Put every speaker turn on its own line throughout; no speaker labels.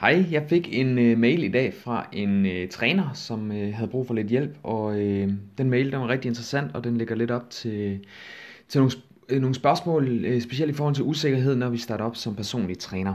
Hej, jeg fik en øh, mail i dag fra en øh, træner, som øh, havde brug for lidt hjælp, og øh, den mail den var rigtig interessant, og den ligger lidt op til, til nogle, øh, nogle spørgsmål, øh, specielt i forhold til usikkerhed, når vi starter op som personlig træner.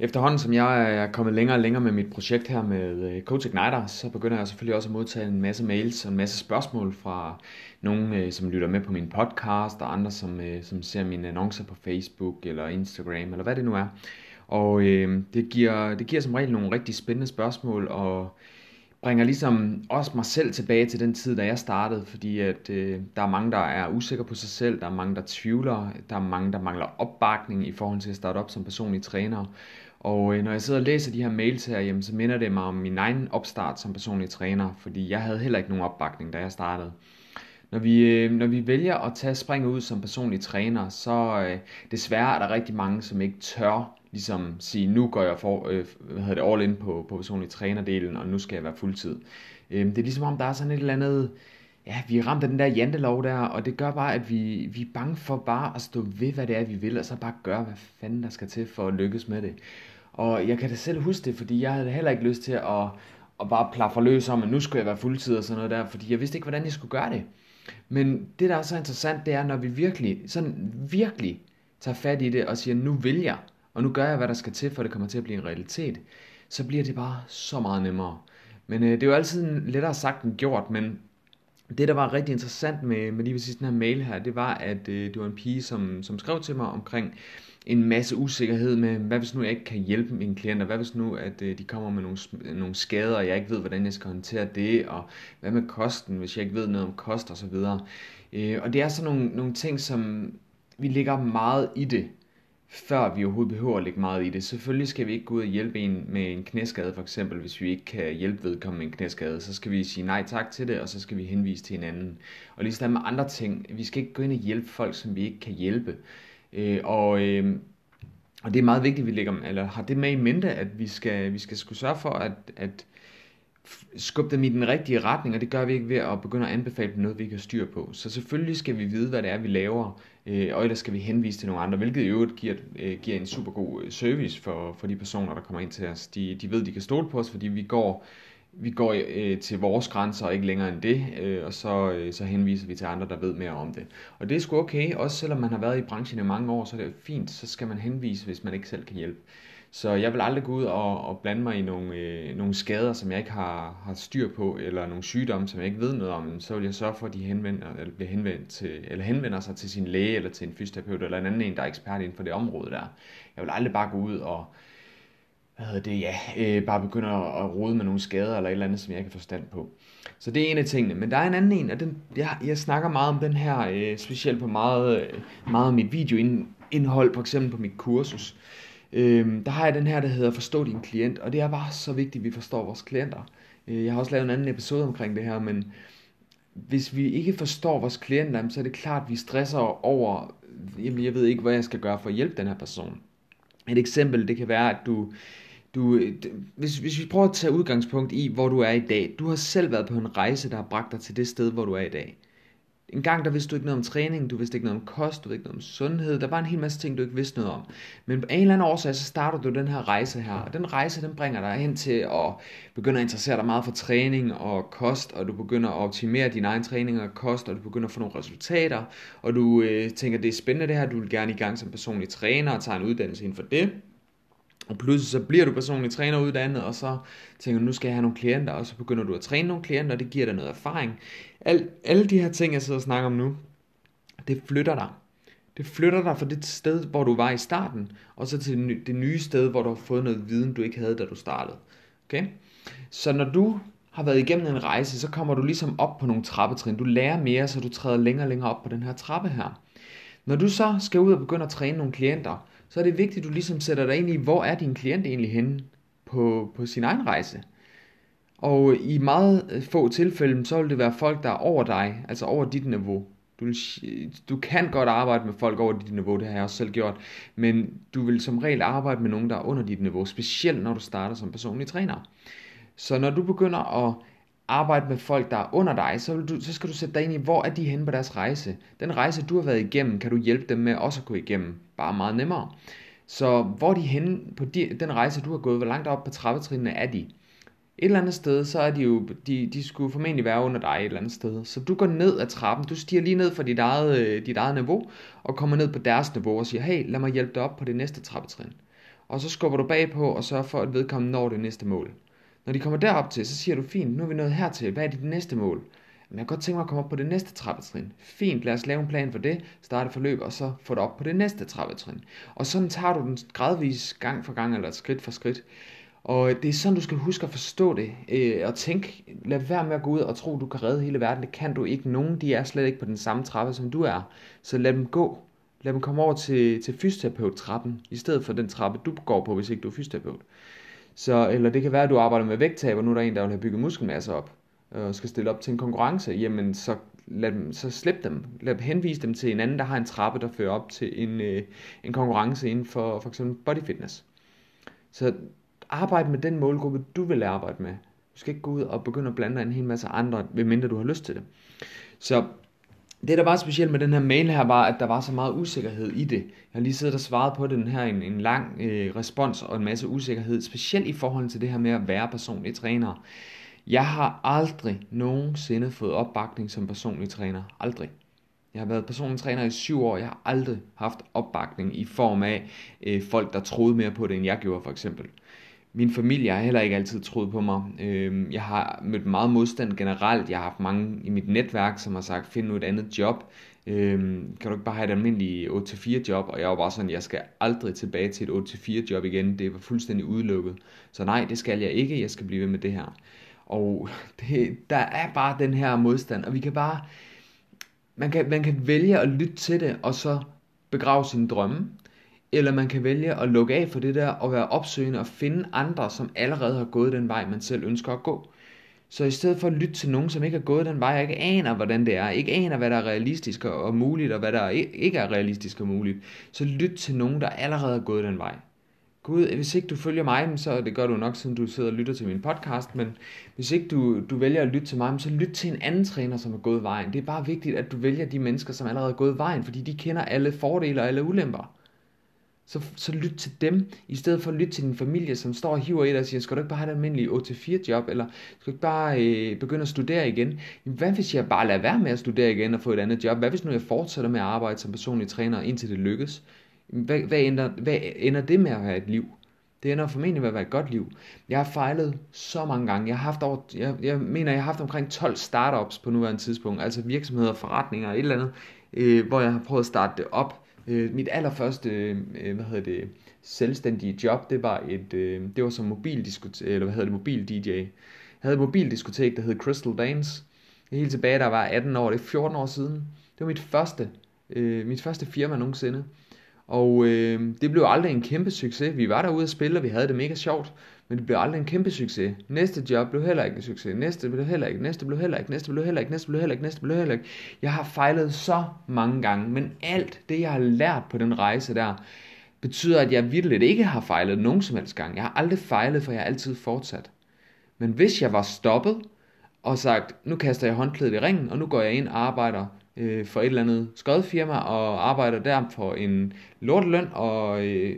Efterhånden som jeg er kommet længere og længere med mit projekt her med øh, Coach Igniter, så begynder jeg selvfølgelig også at modtage en masse mails og en masse spørgsmål fra nogen, øh, som lytter med på min podcast, og andre, som, øh, som ser mine annoncer på Facebook eller Instagram, eller hvad det nu er. Og øh, det, giver, det giver som regel nogle rigtig spændende spørgsmål, og bringer ligesom også mig selv tilbage til den tid, da jeg startede, fordi at øh, der er mange, der er usikre på sig selv, der er mange, der tvivler, der er mange, der mangler opbakning i forhold til at starte op som personlig træner. Og øh, når jeg sidder og læser de her mails her, jamen, så minder det mig om min egen opstart som personlig træner, fordi jeg havde heller ikke nogen opbakning, da jeg startede. Når vi, øh, når vi vælger at tage springet ud som personlig træner, så øh, desværre er der rigtig mange, som ikke tør ligesom sige, nu går jeg for, øh, hvad hedder det, all in på, på personlig trænerdelen, og nu skal jeg være fuldtid. Øh, det er ligesom om, der er sådan et eller andet, ja, vi er ramt af den der jantelov der, og det gør bare, at vi, vi er bange for bare at stå ved, hvad det er, vi vil, og så bare gøre, hvad fanden der skal til for at lykkes med det. Og jeg kan da selv huske det, fordi jeg havde heller ikke lyst til at, at bare plaffe løs om, at nu skulle jeg være fuldtid og sådan noget der, fordi jeg vidste ikke, hvordan jeg skulle gøre det. Men det, der er så interessant, det er, når vi virkelig, sådan virkelig tager fat i det og siger, nu vil jeg, og nu gør jeg, hvad der skal til, for det kommer til at blive en realitet, så bliver det bare så meget nemmere. Men øh, det er jo altid lettere sagt end gjort, men det, der var rigtig interessant med, med lige præcis den her mail her, det var, at øh, det var en pige, som, som skrev til mig omkring en masse usikkerhed med, hvad hvis nu jeg ikke kan hjælpe mine klienter, hvad hvis nu, at øh, de kommer med nogle, nogle skader, og jeg ikke ved, hvordan jeg skal håndtere det, og hvad med kosten, hvis jeg ikke ved noget om kost osv. Øh, og det er sådan nogle, nogle ting, som vi ligger meget i det, før vi overhovedet behøver at lægge meget i det. Selvfølgelig skal vi ikke gå ud og hjælpe en med en knæskade for eksempel, hvis vi ikke kan hjælpe vedkommende med en knæskade, så skal vi sige nej tak til det, og så skal vi henvise til en anden. Og sådan med andre ting, vi skal ikke gå ind og hjælpe folk, som vi ikke kan hjælpe. Øh, og, øh, og det er meget vigtigt, at vi lægger, eller har det med i mente, at vi skal, vi skal skulle sørge for, at, at skubbe dem i den rigtige retning, og det gør vi ikke ved at begynde at anbefale dem noget, vi ikke har styr på. Så selvfølgelig skal vi vide, hvad det er, vi laver, øh, og ellers skal vi henvise til nogle andre, hvilket i øvrigt giver, øh, giver en super god øh, service for, for de personer, der kommer ind til os. De, de ved, de kan stole på os, fordi vi går vi går øh, til vores grænser og ikke længere end det, øh, og så, øh, så henviser vi til andre, der ved mere om det. Og det er sgu okay, også selvom man har været i branchen i mange år, så er det fint, så skal man henvise, hvis man ikke selv kan hjælpe. Så jeg vil aldrig gå ud og, og blande mig i nogle, øh, nogle skader, som jeg ikke har, har styr på, eller nogle sygdomme, som jeg ikke ved noget om. Så vil jeg sørge for, at de henvender, eller bliver henvendt til, eller henvender sig til sin læge, eller til en fysioterapeut, eller en anden en, der er ekspert inden for det område der. Jeg vil aldrig bare gå ud og hvad hedder det, ja, øh, bare begynder at rode med nogle skader eller et eller andet, som jeg ikke har forstand på. Så det er en af tingene. Men der er en anden en, og den, jeg, jeg snakker meget om den her, øh, specielt på meget, meget af mit videoindhold, for eksempel på mit kursus. Øh, der har jeg den her, der hedder Forstå din klient, og det er bare så vigtigt, at vi forstår vores klienter. Øh, jeg har også lavet en anden episode omkring det her, men hvis vi ikke forstår vores klienter, så er det klart, at vi stresser over, jamen jeg ved ikke, hvad jeg skal gøre for at hjælpe den her person. Et eksempel, det kan være, at du du, hvis, hvis vi prøver at tage udgangspunkt i, hvor du er i dag. Du har selv været på en rejse, der har bragt dig til det sted, hvor du er i dag. En gang der vidste du ikke noget om træning, du vidste ikke noget om kost, du vidste ikke noget om sundhed. Der var en hel masse ting, du ikke vidste noget om. Men på en eller anden årsag, så starter du den her rejse her. Og den rejse, den bringer dig hen til at begynde at interessere dig meget for træning og kost, og du begynder at optimere din egen træning og kost, og du begynder at få nogle resultater, og du øh, tænker, det er spændende det her, du vil gerne i gang som personlig træner og tager en uddannelse inden for det. Og pludselig så bliver du personlig træner uddannet, og så tænker du, nu skal jeg have nogle klienter, og så begynder du at træne nogle klienter, og det giver dig noget erfaring. Al, alle de her ting, jeg sidder og snakker om nu, det flytter dig. Det flytter dig fra det sted, hvor du var i starten, og så til det nye sted, hvor du har fået noget viden, du ikke havde, da du startede. Okay? Så når du har været igennem en rejse, så kommer du ligesom op på nogle trappetrin. Du lærer mere, så du træder længere og længere op på den her trappe her. Når du så skal ud og begynde at træne nogle klienter, så er det vigtigt, at du ligesom sætter dig ind i, hvor er din klient egentlig henne på, på sin egen rejse. Og i meget øh, få tilfælde, så vil det være folk, der er over dig, altså over dit niveau. Du, vil, du kan godt arbejde med folk over dit niveau, det har jeg også selv gjort, men du vil som regel arbejde med nogen, der er under dit niveau, specielt når du starter som personlig træner. Så når du begynder at arbejde med folk, der er under dig, så, vil du, så skal du sætte dig ind i, hvor er de henne på deres rejse. Den rejse, du har været igennem, kan du hjælpe dem med også at gå igennem, bare meget nemmere. Så hvor er de henne på de, den rejse, du har gået, hvor langt op på trappetrinene er de? Et eller andet sted, så er de jo, de, de skulle formentlig være under dig et eller andet sted. Så du går ned ad trappen, du stiger lige ned fra dit eget, øh, dit eget niveau, og kommer ned på deres niveau og siger, hey, lad mig hjælpe dig op på det næste trappetrin. Og så skubber du bagpå og sørger for, at vedkommende når det næste mål. Når de kommer derop til, så siger du, fint, nu er vi nået hertil, hvad er dit næste mål? Men jeg kan godt tænke mig at komme op på det næste trappetrin. Fint, lad os lave en plan for det, starte forløb, og så få det op på det næste trappetrin. Og sådan tager du den gradvis gang for gang, eller skridt for skridt. Og det er sådan, du skal huske at forstå det, øh, og tænk, lad være med at gå ud og tro, du kan redde hele verden. Det kan du ikke. Nogen, de er slet ikke på den samme trappe, som du er. Så lad dem gå. Lad dem komme over til, til fysioterapeut-trappen, i stedet for den trappe, du går på, hvis ikke du er fysioterapeut. Så, eller det kan være, at du arbejder med vægttab, og nu er der en, der vil have bygget muskelmasse op, øh, og skal stille op til en konkurrence. Jamen, så, lad dem, så slip dem. Lad dem henvise dem til en anden, der har en trappe, der fører op til en, øh, en konkurrence inden for for eksempel body fitness. Så arbejde med den målgruppe, du vil arbejde med. Du skal ikke gå ud og begynde at blande dig en hel masse andre, medmindre du har lyst til det. Så det, der var specielt med den her mail her, var, at der var så meget usikkerhed i det. Jeg har lige siddet og svaret på den her en, en lang øh, respons og en masse usikkerhed, specielt i forhold til det her med at være personlig træner. Jeg har aldrig nogensinde fået opbakning som personlig træner. Aldrig. Jeg har været personlig træner i syv år. Jeg har aldrig haft opbakning i form af øh, folk, der troede mere på det, end jeg gjorde for eksempel. Min familie har heller ikke altid troet på mig. Øhm, jeg har mødt meget modstand generelt. Jeg har haft mange i mit netværk, som har sagt, find nu et andet job. Øhm, kan du ikke bare have et almindeligt 8-4 job? Og jeg var bare sådan, jeg skal aldrig tilbage til et 8-4 job igen. Det var fuldstændig udelukket. Så nej, det skal jeg ikke. Jeg skal blive ved med det her. Og det, der er bare den her modstand, og vi kan bare, man kan, man kan vælge at lytte til det, og så begrave sine drømme. Eller man kan vælge at lukke af for det der og være opsøgende og finde andre, som allerede har gået den vej, man selv ønsker at gå. Så i stedet for at lytte til nogen, som ikke har gået den vej, og ikke aner, hvordan det er, ikke aner, hvad der er realistisk og muligt, og hvad der ikke er realistisk og muligt, så lyt til nogen, der allerede har gået den vej. Gud, hvis ikke du følger mig, så det gør du nok, siden du sidder og lytter til min podcast, men hvis ikke du, du vælger at lytte til mig, så lyt til en anden træner, som har gået vejen. Det er bare vigtigt, at du vælger de mennesker, som allerede har gået vejen, fordi de kender alle fordele og alle ulemper så, så lyt til dem, i stedet for at lytte til din familie, som står og hiver i dig og siger, skal du ikke bare have et almindeligt 8-4 job, eller skal du ikke bare øh, begynde at studere igen? Hvad hvis jeg bare lader være med at studere igen og få et andet job? Hvad hvis nu jeg fortsætter med at arbejde som personlig træner, indtil det lykkes? Hvad, hvad, ender, hvad ender det med at have et liv? Det ender formentlig med at være et godt liv. Jeg har fejlet så mange gange. Jeg har haft over, jeg, jeg mener, jeg har haft omkring 12 startups på nuværende tidspunkt, altså virksomheder, forretninger, og et eller andet, øh, hvor jeg har prøvet at starte det op Øh, mit allerførste, øh, hvad hedder det, selvstændige job, det var et, øh, det var som mobil eller hvad hedder det, mobil DJ. Jeg havde et mobildiskotek, der hed Crystal Dance. Helt tilbage, der var 18 år, det er 14 år siden. Det var mit første, øh, mit første firma nogensinde. Og øh, det blev aldrig en kæmpe succes. Vi var derude og spille, og vi havde det mega sjovt. Men det blev aldrig en kæmpe succes. Næste job blev heller ikke en succes. Næste blev heller ikke. Næste blev heller ikke. Næste blev heller ikke. Næste blev heller ikke. Næste blev heller ikke. Jeg har fejlet så mange gange. Men alt det, jeg har lært på den rejse der, betyder, at jeg virkelig ikke har fejlet nogen som helst gang. Jeg har aldrig fejlet, for jeg har altid fortsat. Men hvis jeg var stoppet og sagt, nu kaster jeg håndklædet i ringen, og nu går jeg ind og arbejder øh, for et eller andet skødfirma og arbejder der for en lorteløn og øh,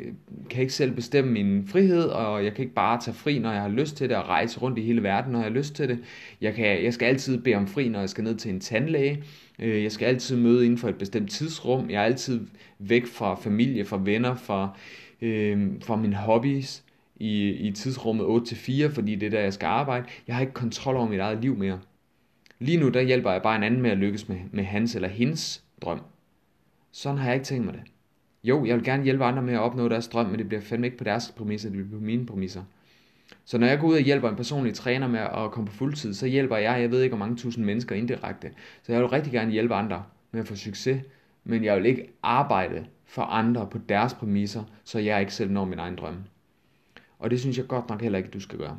kan ikke selv bestemme min frihed og jeg kan ikke bare tage fri, når jeg har lyst til det og rejse rundt i hele verden, når jeg har lyst til det. Jeg, kan, jeg skal altid bede om fri, når jeg skal ned til en tandlæge. Øh, jeg skal altid møde inden for et bestemt tidsrum. Jeg er altid væk fra familie, fra venner, fra, øh, fra mine hobbies i, i tidsrummet 8-4, fordi det er der, jeg skal arbejde. Jeg har ikke kontrol over mit eget liv mere. Lige nu, der hjælper jeg bare en anden med at lykkes med, med hans eller hendes drøm. Sådan har jeg ikke tænkt mig det. Jo, jeg vil gerne hjælpe andre med at opnå deres drøm, men det bliver fandme ikke på deres præmisser, det bliver på mine præmisser. Så når jeg går ud og hjælper en personlig træner med at komme på fuldtid, så hjælper jeg, jeg ved ikke hvor mange tusind mennesker indirekte. Så jeg vil rigtig gerne hjælpe andre med at få succes, men jeg vil ikke arbejde for andre på deres præmisser, så jeg ikke selv når min egen drøm. Og det synes jeg godt nok heller ikke, du skal gøre.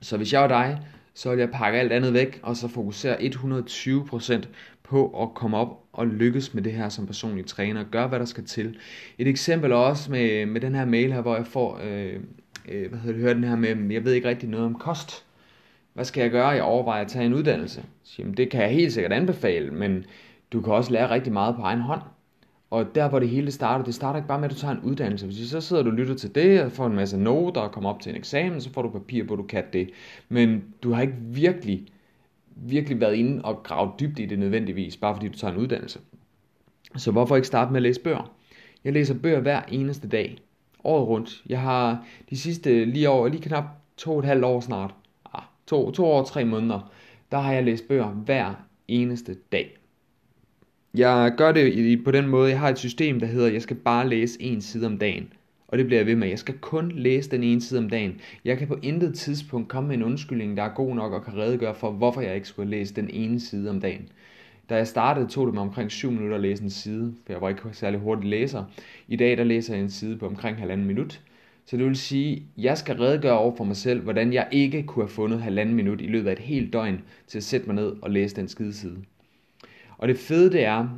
Så hvis jeg var dig, så vil jeg pakke alt andet væk, og så fokusere 120% på at komme op og lykkes med det her som personlig træner. Gør, hvad der skal til. Et eksempel også med, med den her mail her, hvor jeg får, øh, øh, hvad hedder det, hører den her med, jeg ved ikke rigtig noget om kost. Hvad skal jeg gøre? Jeg overvejer at tage en uddannelse. Jamen, det kan jeg helt sikkert anbefale, men du kan også lære rigtig meget på egen hånd. Og der hvor det hele starter, det starter ikke bare med, at du tager en uddannelse. Hvis så sidder du og lytter til det, og får en masse noter og kommer op til en eksamen, så får du papir på, at du kan det. Men du har ikke virkelig, virkelig været inde og grave dybt i det nødvendigvis, bare fordi du tager en uddannelse. Så hvorfor ikke starte med at læse bøger? Jeg læser bøger hver eneste dag. Året rundt. Jeg har de sidste lige over, lige knap to og et halvt år snart, ah, to, to år og tre måneder, der har jeg læst bøger hver eneste dag. Jeg gør det på den måde, jeg har et system, der hedder, jeg skal bare læse en side om dagen. Og det bliver jeg ved med. Jeg skal kun læse den ene side om dagen. Jeg kan på intet tidspunkt komme med en undskyldning, der er god nok og kan redegøre for, hvorfor jeg ikke skulle læse den ene side om dagen. Da jeg startede, tog det mig omkring 7 minutter at læse en side, for jeg var ikke særlig hurtig læser. I dag der læser jeg en side på omkring halvanden minut. Så det vil sige, at jeg skal redegøre over for mig selv, hvordan jeg ikke kunne have fundet halvanden minut i løbet af et helt døgn til at sætte mig ned og læse den skide side. Og det fede det er,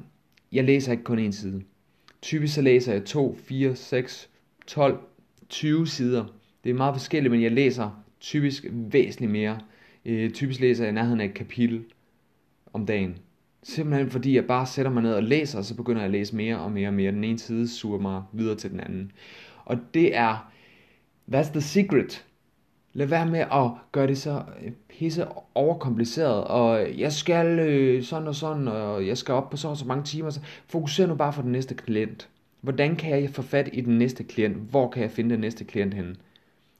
jeg læser ikke kun en side. Typisk så læser jeg 2, 4, 6, 12, 20 sider. Det er meget forskelligt, men jeg læser typisk væsentligt mere. Øh, typisk læser jeg i nærheden af et kapitel om dagen. Simpelthen fordi jeg bare sætter mig ned og læser, og så begynder jeg at læse mere og mere og mere. Den ene side suger mig videre til den anden. Og det er, that's the secret Lad være med at gøre det så øh, pisse overkompliceret, og jeg skal øh, sådan og sådan, og jeg skal op på så og så mange timer. Så fokuser nu bare på den næste klient. Hvordan kan jeg få fat i den næste klient? Hvor kan jeg finde den næste klient henne?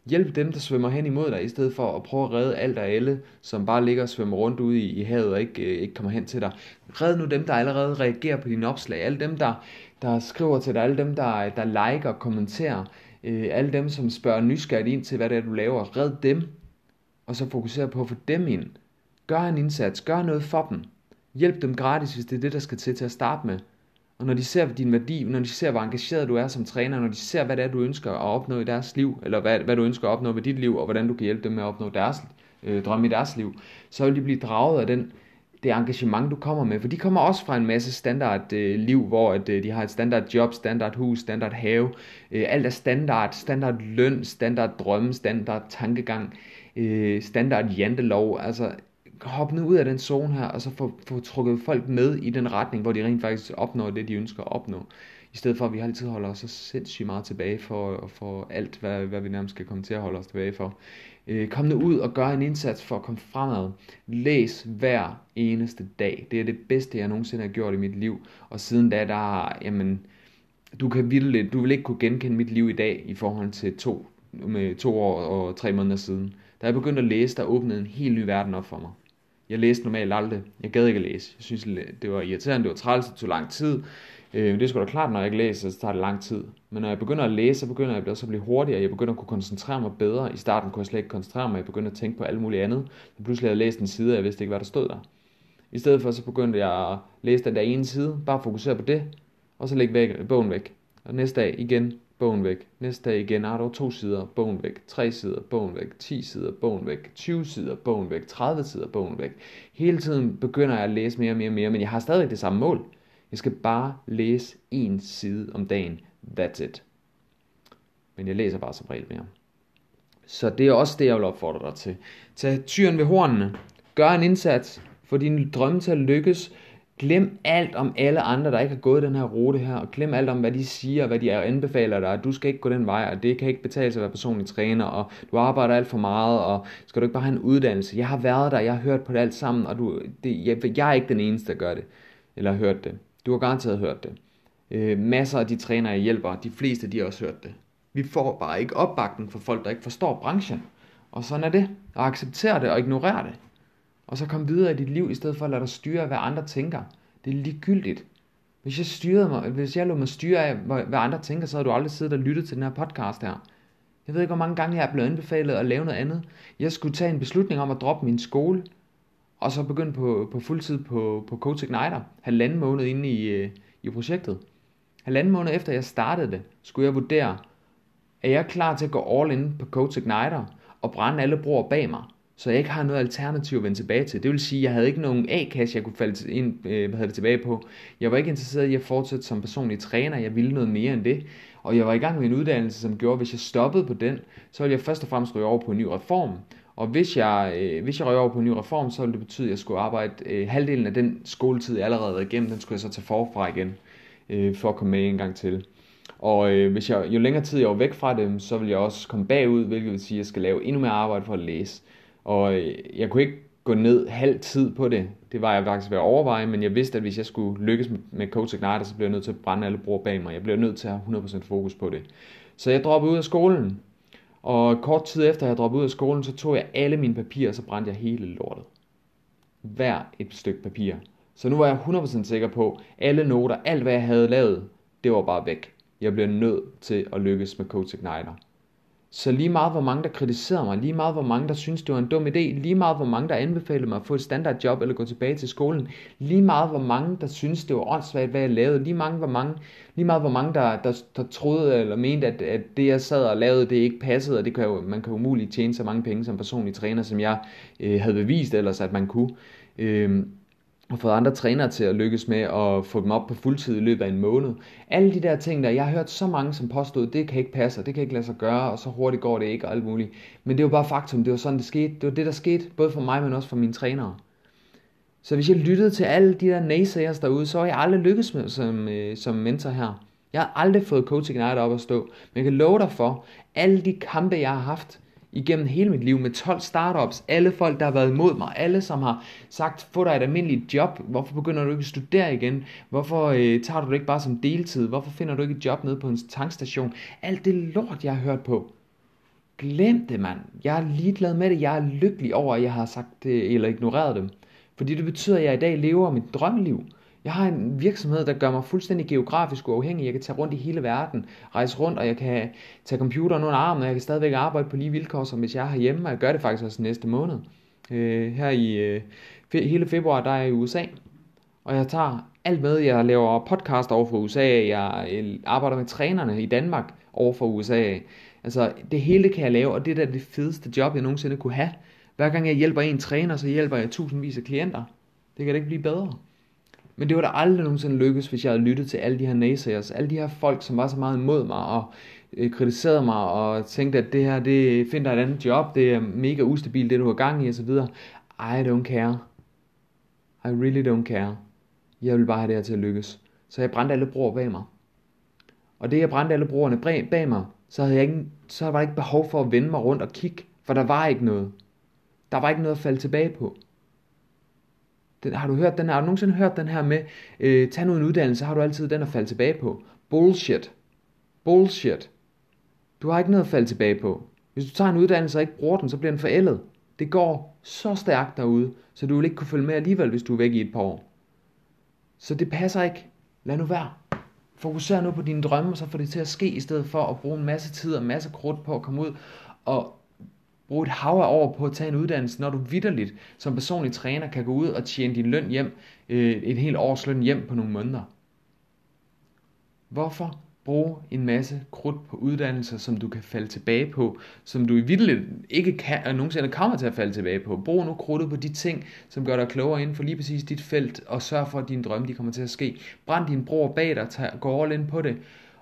Hjælp dem, der svømmer hen imod dig, i stedet for at prøve at redde alt og alle, som bare ligger og svømmer rundt ude i, i havet og ikke, øh, ikke kommer hen til dig. Red nu dem, der allerede reagerer på dine opslag. Alle dem, der, der skriver til dig. Alle dem, der, der liker og kommenterer øh, alle dem, som spørger nysgerrigt ind til, hvad det er, du laver, red dem, og så fokusere på at få dem ind. Gør en indsats, gør noget for dem. Hjælp dem gratis, hvis det er det, der skal til til at starte med. Og når de ser din værdi, når de ser, hvor engageret du er som træner, når de ser, hvad det er, du ønsker at opnå i deres liv, eller hvad, hvad du ønsker at opnå med dit liv, og hvordan du kan hjælpe dem med at opnå deres øh, drømme i deres liv, så vil de blive draget af den det engagement, du kommer med. For de kommer også fra en masse standard øh, liv, hvor at, øh, de har et standard job, standard hus, standard have. Øh, alt er standard, standard løn, standard drømme, standard tankegang, øh, standard jantelov. Altså, hop nu ud af den zone her, og så få, få trukket folk med i den retning, hvor de rent faktisk opnår det, de ønsker at opnå. I stedet for, at vi altid holder os så sindssygt meget tilbage for, for alt, hvad, hvad vi nærmest skal komme til at holde os tilbage for. Øh, kom nu ud og gør en indsats for at komme fremad. Læs hver eneste dag. Det er det bedste, jeg nogensinde har gjort i mit liv. Og siden da, der jamen, du kan vildt, du vil ikke kunne genkende mit liv i dag i forhold til to, med to år og tre måneder siden. Da jeg begyndte at læse, der åbnede en helt ny verden op for mig. Jeg læste normalt aldrig. Jeg gad ikke at læse. Jeg synes, det var irriterende, det var træls, det tog lang tid. Øh, det er sgu da klart, når jeg ikke læser, så tager det lang tid. Men når jeg begynder at læse, så begynder jeg også at blive hurtigere. Jeg begynder at kunne koncentrere mig bedre. I starten kunne jeg slet ikke koncentrere mig. Jeg begyndte at tænke på alt muligt andet. Så pludselig havde jeg læst en side, og jeg vidste ikke, hvad der stod der. I stedet for, så begyndte jeg at læse den der ene side. Bare fokusere på det. Og så lægge væk, bogen væk. Og næste dag igen, bogen væk. Næste dag igen, ah, der var to sider, bogen væk. Tre sider, bogen væk. 10 sider, bogen væk. 20 sider, bogen væk. 30 sider, bogen væk. Hele tiden begynder jeg at læse mere og mere og mere, men jeg har stadig det samme mål. Jeg skal bare læse en side om dagen. That's it. Men jeg læser bare som regel mere. Så det er også det, jeg vil opfordre dig til. Tag tyren ved hornene. Gør en indsats. Få dine drømme til at lykkes. Glem alt om alle andre, der ikke har gået den her rute her, og glem alt om, hvad de siger, hvad de anbefaler dig. Du skal ikke gå den vej, og det kan ikke betale sig at være personlig træner, og du arbejder alt for meget, og skal du ikke bare have en uddannelse? Jeg har været der, jeg har hørt på det alt sammen, og du, det, jeg, jeg er ikke den eneste, der gør det, eller har hørt det. Du har garanteret hørt det. Øh, masser af de trænere, jeg hjælper, de fleste de har også hørt det. Vi får bare ikke opbakning fra folk, der ikke forstår branchen. Og sådan er det. Og acceptere det og ignorere det. Og så kom videre i dit liv, i stedet for at lade dig styre af, hvad andre tænker. Det er ligegyldigt. Hvis jeg, styrede mig, hvis jeg lå mig styre af, hvad andre tænker, så havde du aldrig siddet og lyttet til den her podcast her. Jeg ved ikke, hvor mange gange jeg er blevet anbefalet at lave noget andet. Jeg skulle tage en beslutning om at droppe min skole, og så begyndt på, på fuldtid på, på Coach Igniter, halvanden måned inde i, øh, i projektet. Halvanden måned efter jeg startede det, skulle jeg vurdere, er jeg klar til at gå all in på Coach Igniter og brænde alle broer bag mig? så jeg ikke har noget alternativ at vende tilbage til. Det vil sige, at jeg havde ikke nogen A-kasse, jeg kunne falde ind, øh, hvad hedder det, tilbage på. Jeg var ikke interesseret i at fortsætte som personlig træner, jeg ville noget mere end det. Og jeg var i gang med en uddannelse, som gjorde, at hvis jeg stoppede på den, så ville jeg først og fremmest ryge over på en ny reform. Og hvis jeg, øh, hvis jeg røg over på en ny reform, så ville det betyde, at jeg skulle arbejde øh, halvdelen af den skoletid, jeg allerede havde igennem, den skulle jeg så tage forfra igen, øh, for at komme med en gang til. Og øh, hvis jeg, jo længere tid jeg var væk fra dem, så vil jeg også komme bagud, hvilket vil sige, at jeg skal lave endnu mere arbejde for at læse. Og øh, jeg kunne ikke gå ned halv tid på det. Det var jeg faktisk ved at overveje, men jeg vidste, at hvis jeg skulle lykkes med Coach Ignite, så blev jeg nødt til at brænde alle bror bag mig. Jeg blev nødt til at have 100% fokus på det. Så jeg droppede ud af skolen, og kort tid efter jeg droppede ud af skolen, så tog jeg alle mine papirer, og så brændte jeg hele lortet. Hver et stykke papir. Så nu var jeg 100% sikker på, alle noter, alt hvad jeg havde lavet, det var bare væk. Jeg blev nødt til at lykkes med Coach Igniter. Så lige meget hvor mange der kritiserede mig, lige meget hvor mange der syntes, det var en dum idé, lige meget hvor mange der anbefalede mig at få et standardjob eller gå tilbage til skolen, lige meget hvor mange der syntes, det var åndssvagt hvad jeg lavede, lige, mange, hvor mange, lige meget hvor mange der, der, der troede eller mente at, at det jeg sad og lavede det ikke passede, og det kan jo, man kan jo umuligt tjene så mange penge som personlig træner som jeg øh, havde bevist ellers at man kunne. Øh, har fået andre trænere til at lykkes med at få dem op på fuldtid i løbet af en måned. Alle de der ting der, jeg har hørt så mange som påstod, det kan ikke passe, og det kan ikke lade sig gøre, og så hurtigt går det ikke, og alt muligt. Men det var bare faktum, det var sådan det skete. Det var det der skete, både for mig, men også for mine trænere. Så hvis jeg lyttede til alle de der naysayers derude, så har jeg aldrig lykkes med som, øh, som mentor her. Jeg har aldrig fået Coaching Night op at stå, men jeg kan love dig for, alle de kampe, jeg har haft, igennem hele mit liv med 12 startups, alle folk, der har været imod mig, alle som har sagt, få dig et almindeligt job, hvorfor begynder du ikke at studere igen, hvorfor øh, tager du det ikke bare som deltid, hvorfor finder du ikke et job nede på en tankstation, alt det lort, jeg har hørt på. Glem det, mand. Jeg er ligeglad med det. Jeg er lykkelig over, at jeg har sagt det, eller ignoreret dem. Fordi det betyder, at jeg i dag lever mit drømmeliv. Jeg har en virksomhed, der gør mig fuldstændig geografisk uafhængig. Jeg kan tage rundt i hele verden, rejse rundt, og jeg kan tage computeren under armen, og jeg kan stadigvæk arbejde på lige vilkår, som hvis jeg er herhjemme, og jeg gør det faktisk også næste måned. Øh, her i øh, hele februar, der er jeg i USA, og jeg tager alt med. Jeg laver podcast over for USA, jeg øh, arbejder med trænerne i Danmark over for USA. Altså, det hele kan jeg lave, og det er da det fedeste job, jeg nogensinde kunne have. Hver gang jeg hjælper en træner, så hjælper jeg tusindvis af klienter. Det kan da ikke blive bedre. Men det var da aldrig nogensinde lykkes, hvis jeg havde lyttet til alle de her naysayers, alle de her folk, som var så meget imod mig og øh, kritiserede mig og tænkte, at det her, det finder et andet job, det er mega ustabilt, det du har gang i osv. I don't care. I really don't care. Jeg vil bare have det her til at lykkes. Så jeg brændte alle broer bag mig. Og det jeg brændte alle broerne bag mig, så havde jeg ikke, så var der ikke behov for at vende mig rundt og kigge, for der var ikke noget. Der var ikke noget at falde tilbage på. Den, har du hørt den her? Har du nogensinde hørt den her med, øh, tag nu en uddannelse, har du altid den at falde tilbage på? Bullshit. Bullshit. Du har ikke noget at falde tilbage på. Hvis du tager en uddannelse og ikke bruger den, så bliver den forældet. Det går så stærkt derude, så du vil ikke kunne følge med alligevel, hvis du er væk i et par år. Så det passer ikke. Lad nu være. Fokuser nu på dine drømme, og så få det til at ske, i stedet for at bruge en masse tid og en masse krudt på at komme ud og Brug et hav af år på at tage en uddannelse, når du vidderligt som personlig træner kan gå ud og tjene din løn hjem, øh, et helt års løn hjem på nogle måneder. Hvorfor bruge en masse krudt på uddannelser, som du kan falde tilbage på, som du i vidderligt ikke kan, og nogensinde kommer til at falde tilbage på. Brug nu krudtet på de ting, som gør dig klogere inden for lige præcis dit felt, og sørg for, at dine drømme de kommer til at ske. Brænd din bror bag dig, tag, gå all in på det,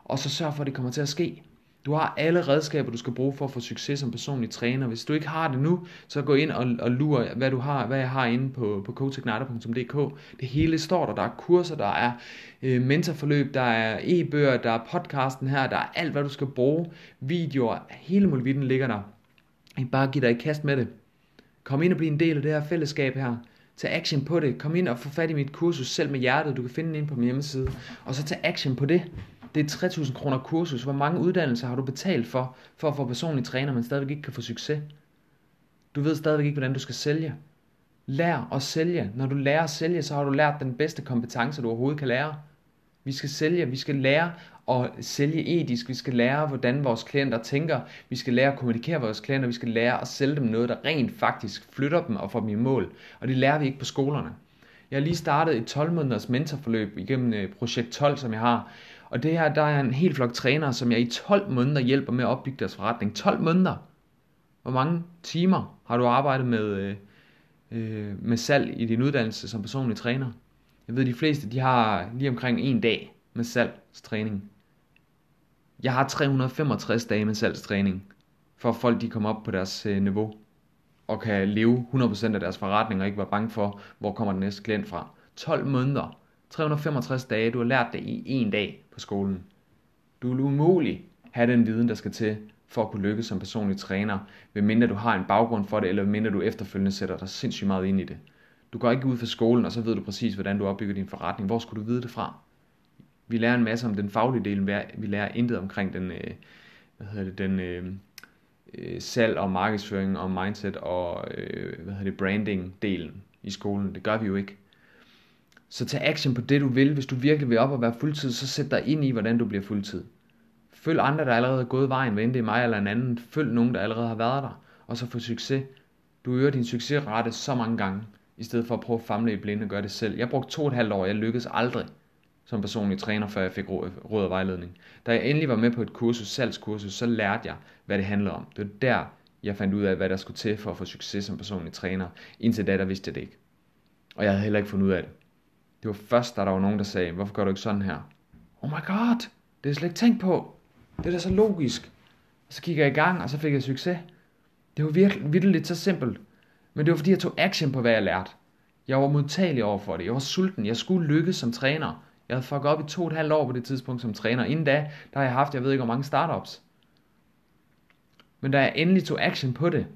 og så sørg for, at det kommer til at ske. Du har alle redskaber, du skal bruge for at få succes som personlig træner. Hvis du ikke har det nu, så gå ind og, og lur, hvad du har, hvad jeg har inde på, på coachigniter.dk. Det hele står der. Der er kurser, der er øh, mentorforløb, der er e-bøger, der er podcasten her, der er alt, hvad du skal bruge. Videoer, hele muligheden ligger der. Jeg bare giv dig i kast med det. Kom ind og bliv en del af det her fællesskab her. Tag action på det. Kom ind og få fat i mit kursus selv med hjertet. Du kan finde den inde på min hjemmeside. Og så tag action på det det er 3000 kroner kursus. Hvor mange uddannelser har du betalt for, for at få personlig træner, men stadigvæk ikke kan få succes? Du ved stadigvæk ikke, hvordan du skal sælge. Lær at sælge. Når du lærer at sælge, så har du lært den bedste kompetence, du overhovedet kan lære. Vi skal sælge, vi skal lære at sælge etisk, vi skal lære, hvordan vores klienter tænker, vi skal lære at kommunikere vores klienter, vi skal lære at sælge dem noget, der rent faktisk flytter dem og får dem i mål. Og det lærer vi ikke på skolerne. Jeg har lige startet et 12 måneders mentorforløb igennem øh, projekt 12, som jeg har, og det her, der er en helt flok trænere, som jeg i 12 måneder hjælper med at opbygge deres forretning. 12 måneder. Hvor mange timer har du arbejdet med, øh, øh, med salg i din uddannelse som personlig træner? Jeg ved, de fleste de har lige omkring en dag med salgstræning. Jeg har 365 dage med salgstræning, for at folk de kommer op på deres øh, niveau og kan leve 100% af deres forretning og ikke være bange for, hvor kommer den næste klient fra. 12 måneder, 365 dage, du har lært det i en dag på skolen. Du vil umuligt have den viden, der skal til for at kunne lykkes som personlig træner, medmindre du har en baggrund for det, eller medmindre du efterfølgende sætter dig sindssygt meget ind i det. Du går ikke ud fra skolen, og så ved du præcis, hvordan du opbygger din forretning. Hvor skulle du vide det fra? Vi lærer en masse om den faglige del, vi lærer intet omkring den, øh, hvad hedder det, den øh, øh, salg og markedsføring og mindset og øh, hvad hedder det, branding-delen i skolen. Det gør vi jo ikke. Så tag action på det, du vil. Hvis du virkelig vil op og være fuldtid, så sæt dig ind i, hvordan du bliver fuldtid. Følg andre, der allerede er gået vejen, hvad end det er mig eller en anden. Følg nogen, der allerede har været der, og så få succes. Du øger din succesrate så mange gange, i stedet for at prøve at famle i blinde og gøre det selv. Jeg brugte to og et halvt år, jeg lykkedes aldrig som personlig træner, før jeg fik råd og vejledning. Da jeg endelig var med på et kursus, salgskursus, så lærte jeg, hvad det handlede om. Det var der, jeg fandt ud af, hvad der skulle til for at få succes som personlig træner. Indtil da, der vidste jeg det ikke. Og jeg havde heller ikke fundet ud af det. Det var først, da der var nogen, der sagde, hvorfor gør du ikke sådan her? Oh my god, det er jeg slet ikke tænkt på. Det er da så logisk. Og så kiggede jeg i gang, og så fik jeg succes. Det var virkelig, virkelig så simpelt. Men det var fordi, jeg tog action på, hvad jeg lærte. Jeg var modtagelig over for det. Jeg var sulten. Jeg skulle lykkes som træner. Jeg havde fucket op i to og et halvt år på det tidspunkt som træner. Inden da, der har jeg haft, jeg ved ikke hvor mange startups. Men da jeg endelig tog action på det,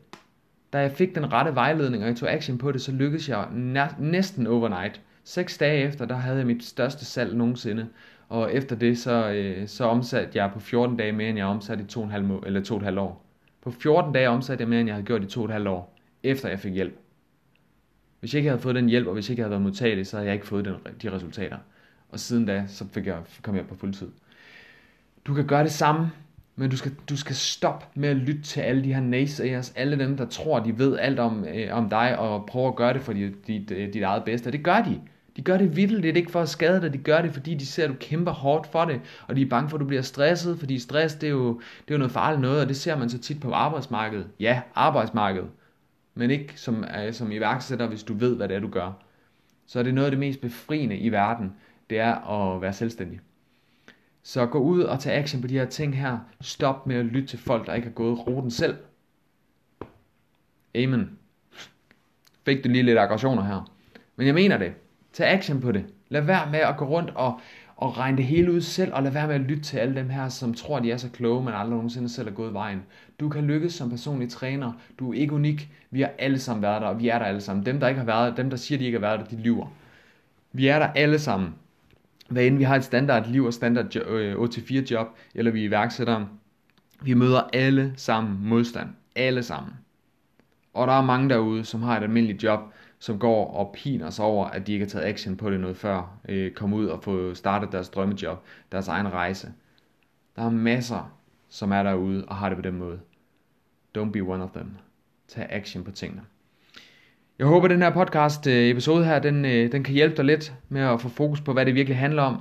da jeg fik den rette vejledning, og jeg tog action på det, så lykkedes jeg næsten overnight. Seks dage efter, der havde jeg mit største salg nogensinde. Og efter det, så, øh, så omsatte jeg på 14 dage mere, end jeg omsatte i to og, halv, eller to og et halvt år. På 14 dage omsatte jeg mere, end jeg havde gjort i to og et halvt år, efter jeg fik hjælp. Hvis jeg ikke havde fået den hjælp, og hvis jeg ikke havde været modtagelig, så havde jeg ikke fået den, de resultater. Og siden da, så fik jeg, kom jeg på fuldtid. Du kan gøre det samme, men du skal, du skal stoppe med at lytte til alle de her naysayers, alle dem, der tror, de ved alt om, øh, om dig, og prøver at gøre det for dit, dit, øh, dit eget bedste. Og det gør de. De gør det vildt, det er ikke for at skade dig, de gør det, fordi de ser, at du kæmper hårdt for det, og de er bange for, at du bliver stresset, fordi stress, det er jo, det er jo noget farligt noget, og det ser man så tit på arbejdsmarkedet. Ja, arbejdsmarkedet, men ikke som, øh, som iværksætter, hvis du ved, hvad det er, du gør. Så er det noget af det mest befriende i verden, det er at være selvstændig. Så gå ud og tag action på de her ting her. Stop med at lytte til folk, der ikke har gået ruten selv. Amen. Fik du lige lidt aggressioner her. Men jeg mener det. Tag action på det. Lad være med at gå rundt og, og regne det hele ud selv, og lad være med at lytte til alle dem her, som tror, de er så kloge, men aldrig nogensinde selv er gået vejen. Du kan lykkes som personlig træner. Du er ikke unik. Vi har alle sammen været der, og vi er der alle sammen. Dem, der ikke har været der, dem, der siger, de ikke har været der, de lyver. Vi er der alle sammen. Hvad end vi har et standard liv og standard 8-4 øh, job, eller vi er iværksættere, vi møder alle sammen modstand. Alle sammen. Og der er mange derude, som har et almindeligt job, som går og piner sig over, at de ikke har taget action på det noget før, øh, kom ud og få startet deres drømmejob, deres egen rejse. Der er masser, som er derude og har det på den måde. Don't be one of them. Tag action på tingene. Jeg håber, at den her podcast øh, episode her, den, øh, den kan hjælpe dig lidt med at få fokus på, hvad det virkelig handler om.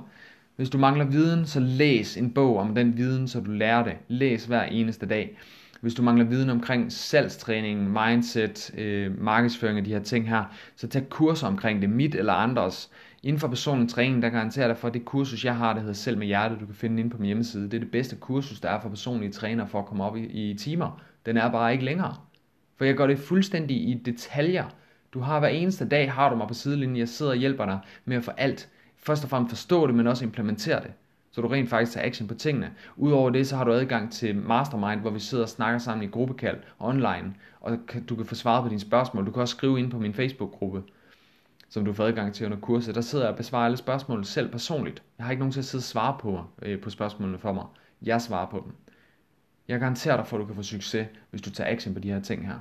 Hvis du mangler viden, så læs en bog om den viden, så du lærer det. Læs hver eneste dag. Hvis du mangler viden omkring salgstræning, mindset, øh, markedsføring og de her ting her, så tag kurser omkring det, mit eller andres. Inden for personlig træning, der garanterer dig for, at det kursus, jeg har, der hedder Selv med Hjertet, du kan finde inde på min hjemmeside. Det er det bedste kursus, der er for personlige træner for at komme op i, i timer. Den er bare ikke længere. For jeg gør det fuldstændig i detaljer. Du har hver eneste dag, har du mig på sidelinjen, jeg sidder og hjælper dig med at få alt. Først og fremmest forstå det, men også implementere det så du rent faktisk tager action på tingene. Udover det, så har du adgang til Mastermind, hvor vi sidder og snakker sammen i gruppekald online, og du kan få svaret på dine spørgsmål. Du kan også skrive ind på min Facebook-gruppe, som du får adgang til under kurset. Der sidder jeg og besvarer alle spørgsmål selv personligt. Jeg har ikke nogen til at sidde og svare på, øh, på spørgsmålene for mig. Jeg svarer på dem. Jeg garanterer dig for, at du kan få succes, hvis du tager action på de her ting her.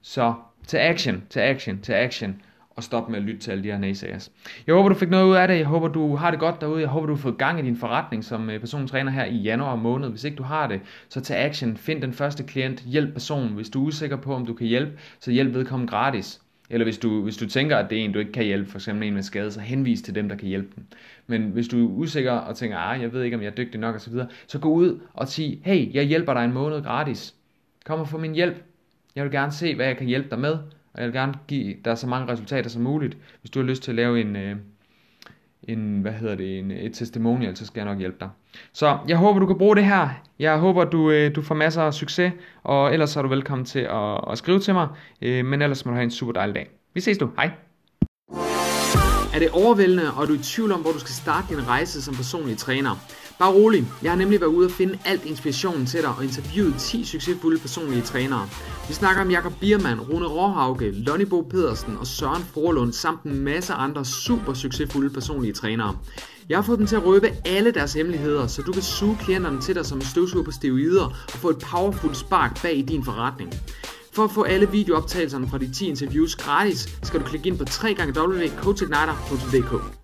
Så til action, til action, til action og stoppe med at lytte til alle de her naysayers. Jeg håber, du fik noget ud af det. Jeg håber, du har det godt derude. Jeg håber, du har fået gang i din forretning som øh, træner her i januar måned. Hvis ikke du har det, så tag action. Find den første klient. Hjælp personen. Hvis du er usikker på, om du kan hjælpe, så hjælp vedkommende gratis. Eller hvis du, hvis du tænker, at det er en, du ikke kan hjælpe, for eksempel en med skade, så henvis til dem, der kan hjælpe dem. Men hvis du er usikker og tænker, at jeg ved ikke, om jeg er dygtig nok osv., så, så gå ud og sig, hey, jeg hjælper dig en måned gratis. Kom og få min hjælp. Jeg vil gerne se, hvad jeg kan hjælpe dig med, og jeg vil gerne give dig så mange resultater som muligt. Hvis du har lyst til at lave en, øh, en hvad hedder det, en, et testimonial, så skal jeg nok hjælpe dig. Så jeg håber, du kan bruge det her. Jeg håber, du, øh, du får masser af succes, og ellers er du velkommen til at, at skrive til mig. Øh, men ellers må du have en super dejlig dag. Vi ses du. Hej.
Er det overvældende, og er du i tvivl om, hvor du skal starte din rejse som personlig træner? Bare rolig, jeg har nemlig været ude og finde alt inspirationen til dig og interviewet 10 succesfulde personlige trænere. Vi snakker om Jakob Biermann, Rune Råhauke, Lonnie Bo Pedersen og Søren Forlund samt en masse andre super succesfulde personlige trænere. Jeg har fået dem til at røbe alle deres hemmeligheder, så du kan suge klienterne til dig som en støvsuger på steroider og få et powerful spark bag i din forretning. For at få alle videooptagelserne fra de 10 interviews gratis, skal du klikke ind på www.coachigniter.dk.